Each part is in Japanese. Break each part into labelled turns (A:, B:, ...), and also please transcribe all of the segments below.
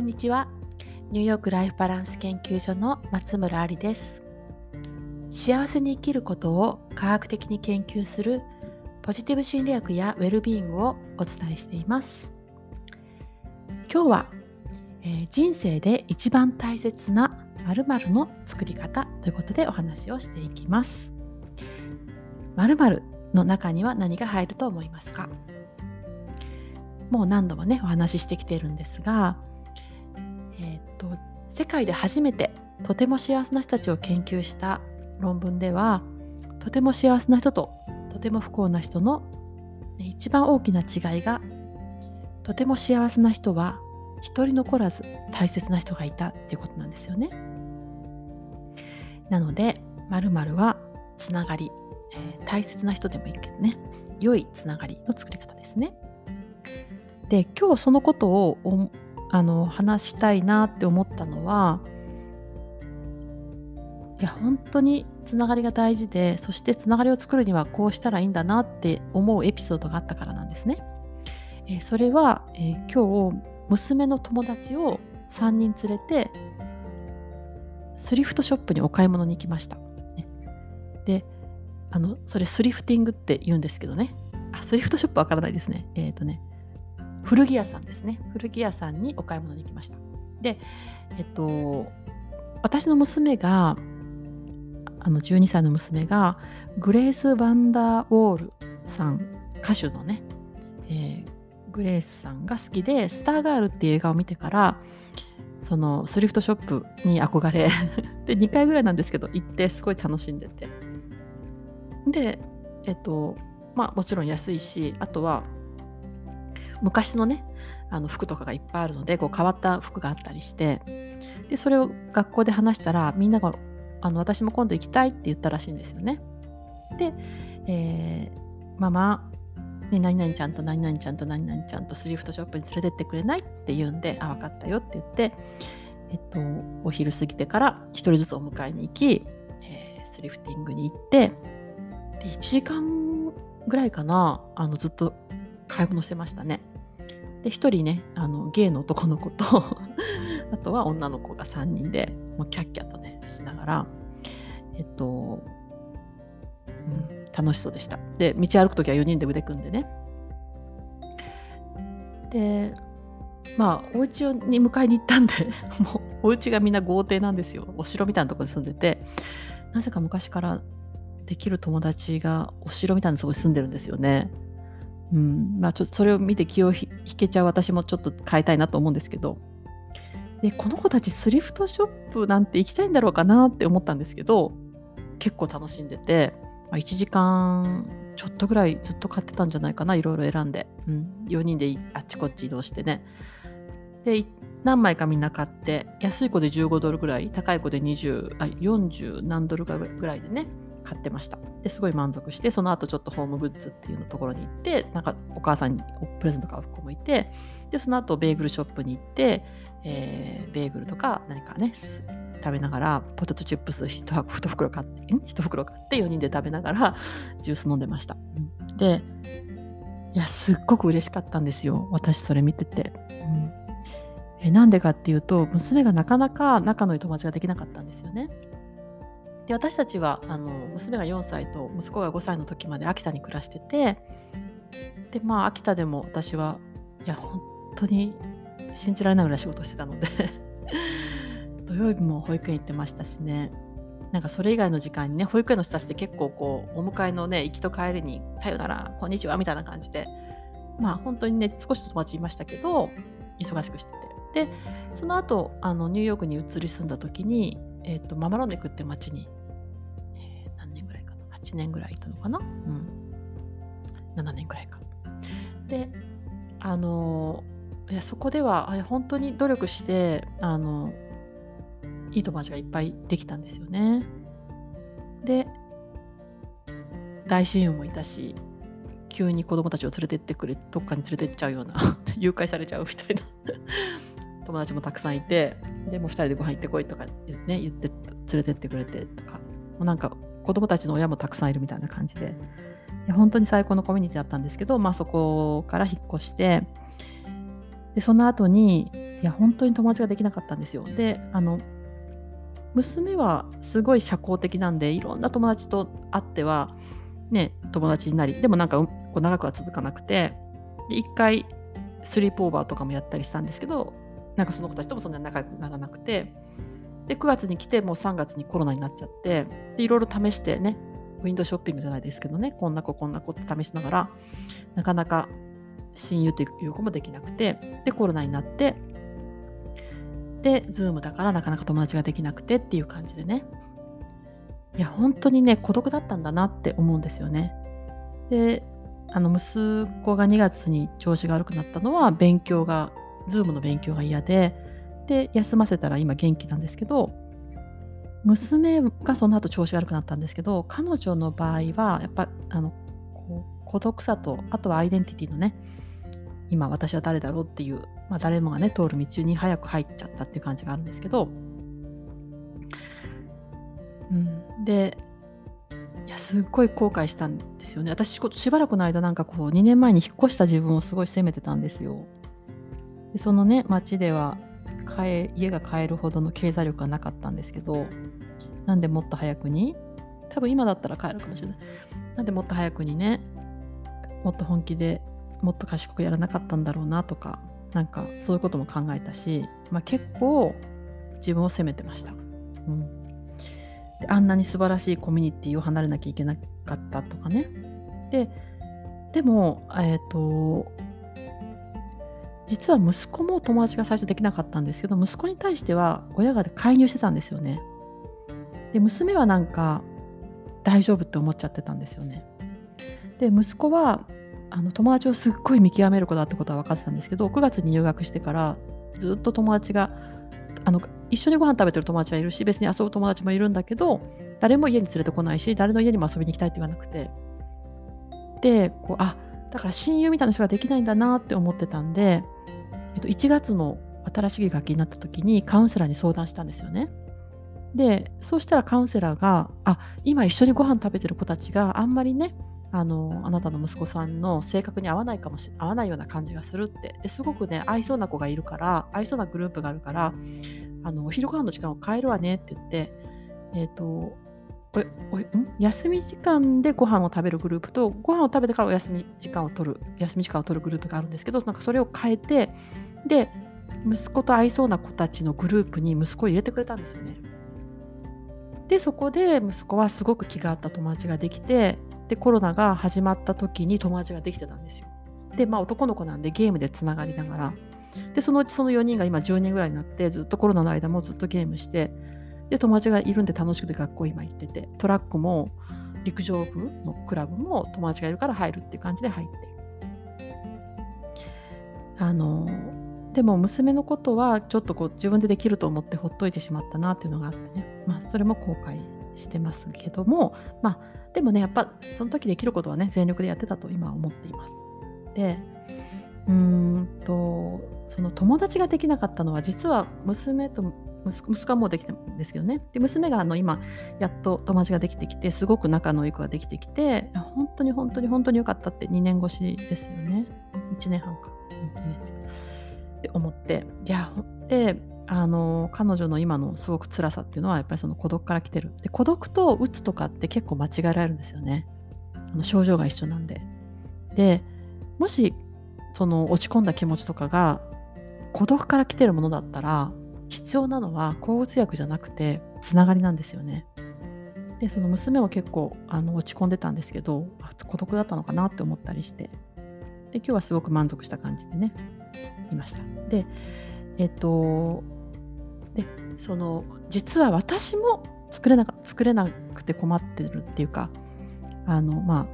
A: んにちは。ニューヨークライフバランス研究所の松村ありです。幸せに生きることを科学的に研究するポジティブ心理学やウェルビーイングをお伝えしています。今日は、えー、人生で一番大切な〇〇の作り方ということでお話をしていきます。〇〇の中には何が入ると思いますか？もう何度もねお話ししてきているんですが、と世界で初めてとても幸せな人たちを研究した論文ではとても幸せな人ととても不幸な人の、一番大きな違いがとても幸せな人は一人残らず大切な人がいたっていうことなんですよね。なので〇〇はつながり、えー、大切な人でもいいけどね良いつながりの作り方ですね。で今日そのことをあの話したいなって思ったのはいや本当につながりが大事でそしてつながりを作るにはこうしたらいいんだなって思うエピソードがあったからなんですね。えー、それは、えー、今日娘の友達を3人連れてスリフトショップにお買い物に行きました。ね、であのそれスリフティングって言うんですけどねあスリフトショップわからないですね。えっ、ー、とね古着屋さんですね。古着屋さんにお買い物に行きました。でえっと私の娘があの12歳の娘がグレース・バンダーウォールさん歌手のね、えー、グレースさんが好きで「スターガール」っていう映画を見てからそのスリフトショップに憧れ で2回ぐらいなんですけど行ってすごい楽しんでて。でえっとまあもちろん安いしあとは昔のねあの服とかがいっぱいあるのでこう変わった服があったりしてでそれを学校で話したらみんながあの私も今度行きたいって言ったらしいんですよね。で、えー、ママ、ね、何々ちゃんと何々ちゃんと何々ちゃんとスリフトショップに連れてってくれない？って言うんであ分かったよって言って、えっと、お昼過ぎてから1人ずつお迎えに行き、えー、スリフティングに行ってで1時間ぐらいかなあのずっと買い物してましたね。で1人ねあのゲイの男の子と あとは女の子が3人でもうキャッキャとねしながらえっと、うん、楽しそうでした。で道歩く時は4人で腕組んでね。でまあお家に迎えに行ったんで もうお家がみんな豪邸なんですよ。お城みたいなところに住んでてなぜか昔からできる友達がお城みたいなところに住んでるんですよね。うん。まあ、ちょっとそれを見て気を引けちゃう私もちょっと変えたいなと思うんですけど。でこの子たちスリフトショップなんて行きたいんだろうかなって思ったんですけど結構楽しんでて、まあ、1時間ちょっとぐらいずっと買ってたんじゃないかないろいろ選んで、うん、4人であっちこっち移動してね。で何枚かみんな買って安い子で15ドルぐらい高い子で20あ40何ドルかぐらいでね。買ってました。ですごい満足してその後ちょっとホームグッズっていうのところに行ってなんかお母さんにプレゼント買う子もいてでその後ベーグルショップに行って、えー、ベーグルとか何かね食べながらポテトチップス 1, 1袋買って1袋買って4人で食べながらジュース飲んでました、でいやすっごく嬉しかったんですよ。私それ見てて、うん、えなんでかっていうと娘がなかなか仲のいい友達ができなかったんですよね。で私たちはあの娘が4歳と息子が5歳の時まで秋田に暮らしててでまあ秋田でも私はいや本当に信じられないぐらい仕事してたので 土曜日も保育園行ってましたしね。なんかそれ以外の時間にね保育園の人たちって結構こうお迎えのね行きと帰りに「さよならこんにちは」みたいな感じでまあ本当にね少し友達いましたけど忙しくしてて。でその後あのニューヨークに移り住んだ時に、えーと、とママロネクって町に8年ぐらいいたのかな、うん、7年ぐらいか。であのいやそこでは本当に努力してあのいい友達がいっぱいできたんですよね。で大親友もいたし急に子供たちを連れてってくれどっかに連れてっちゃうような 誘拐されちゃうみたいな 友達もたくさんいてでも2人でご飯行ってこいとか、ね、言って連れてってくれてとかもうなんか子供たちの親もたくさんいるみたいな感じで。本当に最高のコミュニティだったんですけど、まあ、そこから引っ越してでその後にいや本当に友達ができなかったんですよ。であの娘はすごい社交的なんでいろんな友達と会ってはね友達になりでもなんかこう長くは続かなくてで1回スリープオーバーとかもやったりしたんですけどなんかその子たちともそんなに仲良くならなくてで9月に来てもう3月にコロナになっちゃってでいろいろ試してねウィンドウショッピングじゃないですけどねこんな子こんな子って試しながらなかなか親友という子もできなくてでコロナになってで Zoom だからなかなか友達ができなくてっていう感じでね。いや本当にね孤独だったんだなって思うんですよね。であの息子が2月に調子が悪くなったのは勉強が Zoom の勉強が嫌でで休ませたら今元気なんですけど娘がその後調子悪くなったんですけど彼女の場合はやっぱあの孤独さとあとはアイデンティティのね今私は誰だろうっていう、まあ、誰もがね通る道に早く入っちゃったっていう感じがあるんですけど、うん、でいやすっごい後悔したんですよね。私しばらくの間なんかこう2年前に引っ越した自分をすごい責めてたんですよ。でそのね町では買え家が買えるほどの経済力がなかったんですけどなんでもっと早くに多分今だったら買えるかもしれない。なんでもっと早くにねもっと本気でもっと賢くやらなかったんだろうなとかなんかそういうことも考えたし、まあ、結構自分を責めてました、うん、であんなに素晴らしいコミュニティを離れなきゃいけなかったとかね。ででもえっ、ー、と実は息子も友達が最初できなかったんですけど息子に対しては親が介入してたんですよね。で娘はなんか大丈夫って思っちゃってたんですよね。で息子はあの友達をすっごい見極める子だってことは分かってたんですけど9月に入学してからずっと友達があの一緒にご飯食べてる友達はいるし別に遊ぶ友達もいるんだけど誰も家に連れてこないし誰の家にも遊びに行きたいって言わなくて。でこうあだから親友みたいな人ができないんだなって思ってたんで、えっと、1月の新しい学期になった時にカウンセラーに相談したんですよね。でそうしたらカウンセラーがあ今一緒にご飯食べてる子たちがあんまりねあのあなたの息子さんの性格に合わないかもしれ合わないような感じがするってですごくね合いそうな子がいるから合いそうなグループがあるからあのお昼ご飯の時間を変えるわねって言って、え、ー、と休み時間でご飯を食べるグループとご飯を食べてからお休み時間を取る休み時間を取るグループがあるんですけどなんかそれを変えてで息子と合いそうな子たちのグループに息子を入れてくれたんですよね。でそこで息子はすごく気が合った友達ができてでコロナが始まった時に友達ができてたんですよ。でまあ男の子なんでゲームでつながりながらでそのうちその4人が今10人ぐらいになってずっとコロナの間もずっとゲームしてで友達がいるんで楽しくて学校今行っててトラックも陸上部のクラブも友達がいるから入るっていう感じで入ってあのでも娘のことはちょっとこう自分でできると思ってほっといてしまったなっていうのがあってね、まあ、それも後悔してますけどもまあでもねやっぱその時できることはね全力でやってたと今は思っています。でうーんとその友達ができなかったのは実は娘と息子はもうできたんですけどね。で娘があの今やっと友達ができてきてすごく仲のいい子ができてきて本当に本当に本当に良かったって2年越しですよね。1年半か、って思って。いやであの彼女の今のすごく辛さっていうのはやっぱりその孤独から来てる。で孤独とうつとかって結構間違えられるんですよね。あの症状が一緒なんで。でもしその落ち込んだ気持ちとかが孤独から来てるものだったら必要なのは抗うつ薬じゃなくてつながりなんですよね。でその娘も結構あの落ち込んでたんですけど孤独だったのかなって思ったりしてで今日はすごく満足した感じでねいました。でえっとでその実は私も作れな作れなくて困ってるっていうかあのまあ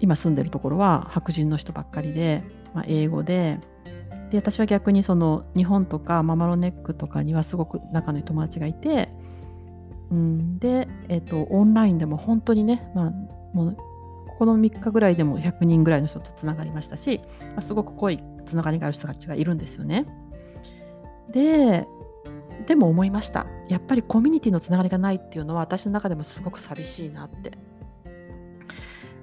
A: 今住んでるところは白人の人ばっかりで、まあ、英語でで私は逆にその日本とかママロネックとかにはすごく仲のいい友達がいて、うん、で、えーと、オンラインでも本当にね、まあ、もうここの3日ぐらいでも100人ぐらいの人とつながりましたし、まあ、すごく濃いつながりがある人たちがいるんですよね。ででも思いましたやっぱりコミュニティのつながりがないっていうのは私の中でもすごく寂しいなって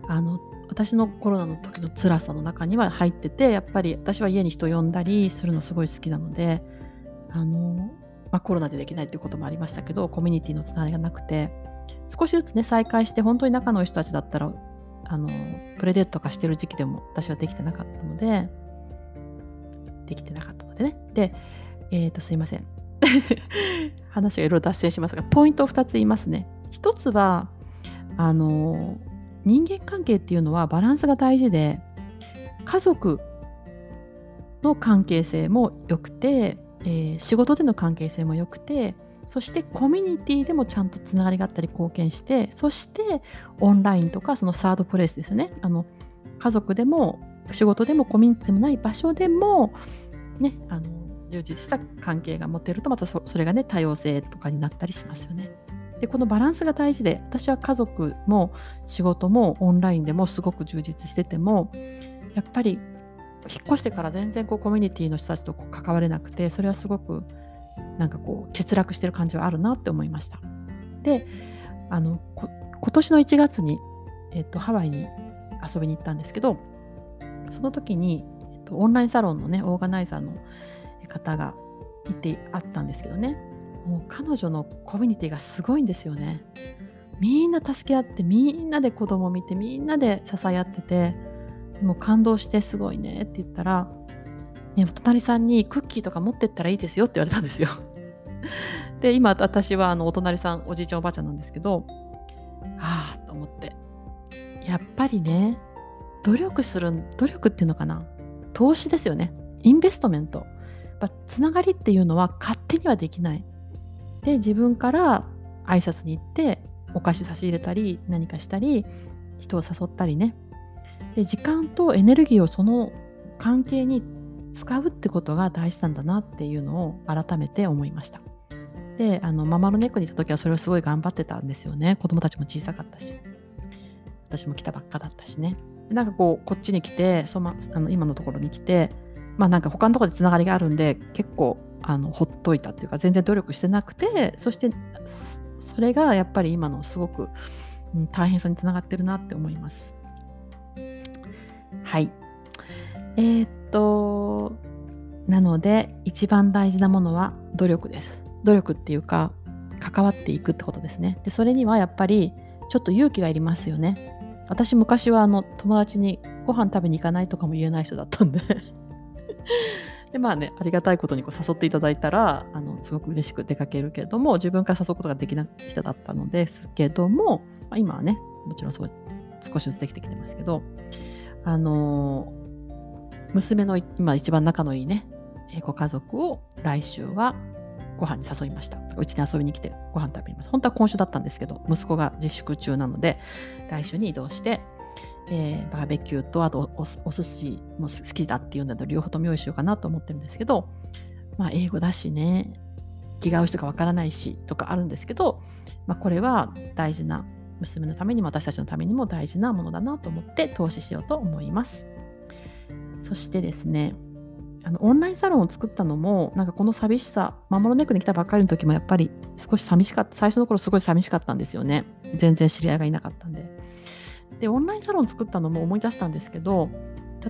A: あの私のコロナの時の辛さの中には入っててやっぱり私は家に人呼んだりするのすごい好きなのであの、まあ、コロナでできないっていうこともありましたけどコミュニティのつながりがなくて少しずつね再開して本当に仲のいい人たちだったらあのプレデートとかしてる時期でも私はできてなかったのでできてなかったのでね。でえっ、ー、とすいません。話がいろいろ脱線しますがポイントを2つ言いますね。1つはあの人間関係っていうのはバランスが大事で家族の関係性も良くて、えー、仕事での関係性も良くてそしてコミュニティでもちゃんとつながりがあったり貢献してそしてオンラインとかそのサードプレイスですねあの家族でも仕事でもコミュニティでもない場所でもねあの充実した関係が持てるとまたそれがね多様性とかになったりしますよね。でこのバランスが大事で私は家族も仕事もオンラインでもすごく充実しててもやっぱり引っ越してから全然こうコミュニティの人たちと関われなくてそれはすごくなんかこう欠落してる感じはあるなって思いました。であの今年の1月に、えっと、ハワイに遊びに行ったんですけどその時に、えっと、オンラインサロンのねオーガナイザーの方がいてあったんですけどねもう彼女のコミュニティがすごいんですよね。みんな助け合ってみんなで子供を見てみんなで支え合っててもう感動してすごいねって言ったら、ね、お隣さんにクッキーとか持ってったらいいですよって言われたんですよ。で今私はあのお隣さんおじいちゃんおばあちゃんなんですけどああと思って。やっぱりね努力する努力っていうのかな。投資ですよね。インベストメント。つながりっていうのは勝手にはできない。で自分から挨拶に行ってお菓子差し入れたり何かしたり人を誘ったりね。で時間とエネルギーをその関係に使うってことが大事なんだなっていうのを改めて思いました。であのママのネックに行った時はそれをすごい頑張ってたんですよね。子供たちも小さかったし。私も来たばっかだったしね。なんかこうこっちに来てそのあの今のところに来てまあなんか他のところでつながりがあるんで結構あのほっといたっていうか全然努力してなくてそしてそれがやっぱり今のすごく、うん、大変さにつながってるなって思います。はい。えー、っとなので一番大事なものは努力です。努力っていうか関わっていくってことですね。でそれにはやっぱりちょっと勇気がいりますよね。私昔はあの友達にご飯食べに行かないとかも言えない人だったんででまあねありがたいことにこう誘っていただいたらあのすごく嬉しく出かけるけれども自分から誘うことができない人だったのですけども、まあ、今はねもちろんそう少しずつできてきてますけどあの娘の今一番仲のいいねご家族を来週はご飯に誘いました。うちに遊びに来てご飯食べました。本当は今週だったんですけど、息子が自粛中なので、来週に移動して、えー、バーベキューとあとお寿司も好きだっていうので両方とも用意しようかなと思ってるんですけど、まあ、英語だしね気が合う人かわからないしとかあるんですけど、まあ、これは大事な娘のためにも私たちのためにも大事なものだなと思って投資しようと思います。そしてですねあのオンラインサロンを作ったのもなんかこの寂しさマモロネックに来たばっかりの時もやっぱり少し寂しかった最初の頃すごい寂しかったんですよね。全然知り合いがいなかったんで。でオンラインサロン作ったのも思い出したんですけど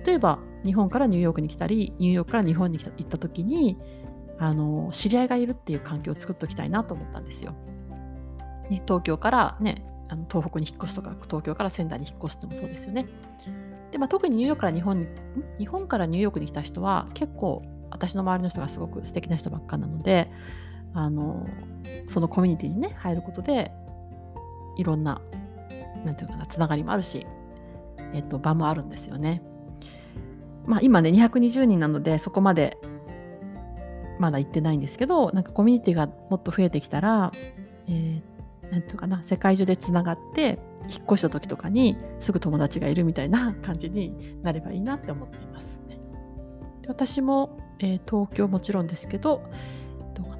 A: 例えば日本からニューヨークに来たりニューヨークから日本に行った時にあの知り合いがいるっていう環境を作っておきたいなと思ったんですよ。ね、東京からねあの東北に引っ越すとか東京から仙台に引っ越すってもそうですよね。で、まあ、特にニューヨークから日本に日本からニューヨークに来た人は結構私の周りの人がすごく素敵な人ばっかなのであのそのコミュニティにね入ることでいろんななんていうかな、つながりもあるし、えっと、場もあるんですよね。まあ、今ね、220人なので、そこまでまだ行ってないんですけど、なんかコミュニティがもっと増えてきたら、えー、なんていうかな、世界中でつながって、引っ越した時とかにすぐ友達がいるみたいな感じになればいいなって思っています。私も、えー、東京もちろんですけど、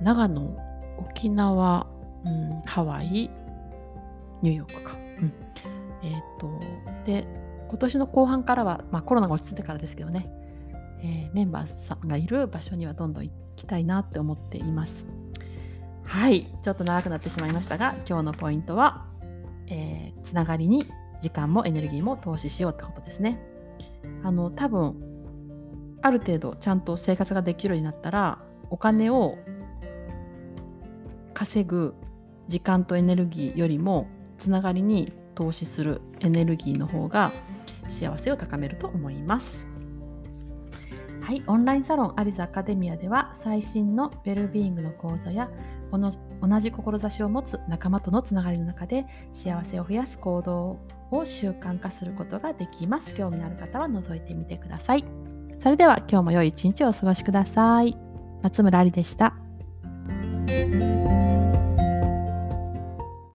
A: 長野、沖縄、うん、ハワイ、ニューヨークか。で今年の後半からは、まあ、コロナが落ち着いてからですけどね、えー、メンバーさんがいる場所にはどんどん行きたいなって思っています。はいちょっと長くなってしまいましたが今日のポイントは、えー、つながりに時間もエネルギーも投資しようってことですね。あの多分ある程度ちゃんと生活ができるようになったらお金を稼ぐ時間とエネルギーよりもつながりに投資するエネルギーの方が幸せを高めると思います。はい、オンラインサロンアリスアカデミアでは最新のウェルビーイングの講座やこの同じ志を持つ仲間とのつながりの中で幸せを増やす行動を習慣化することができます。興味のある方は覗いてみてください。それでは今日も良い一日をお過ごしください。松村ありでした。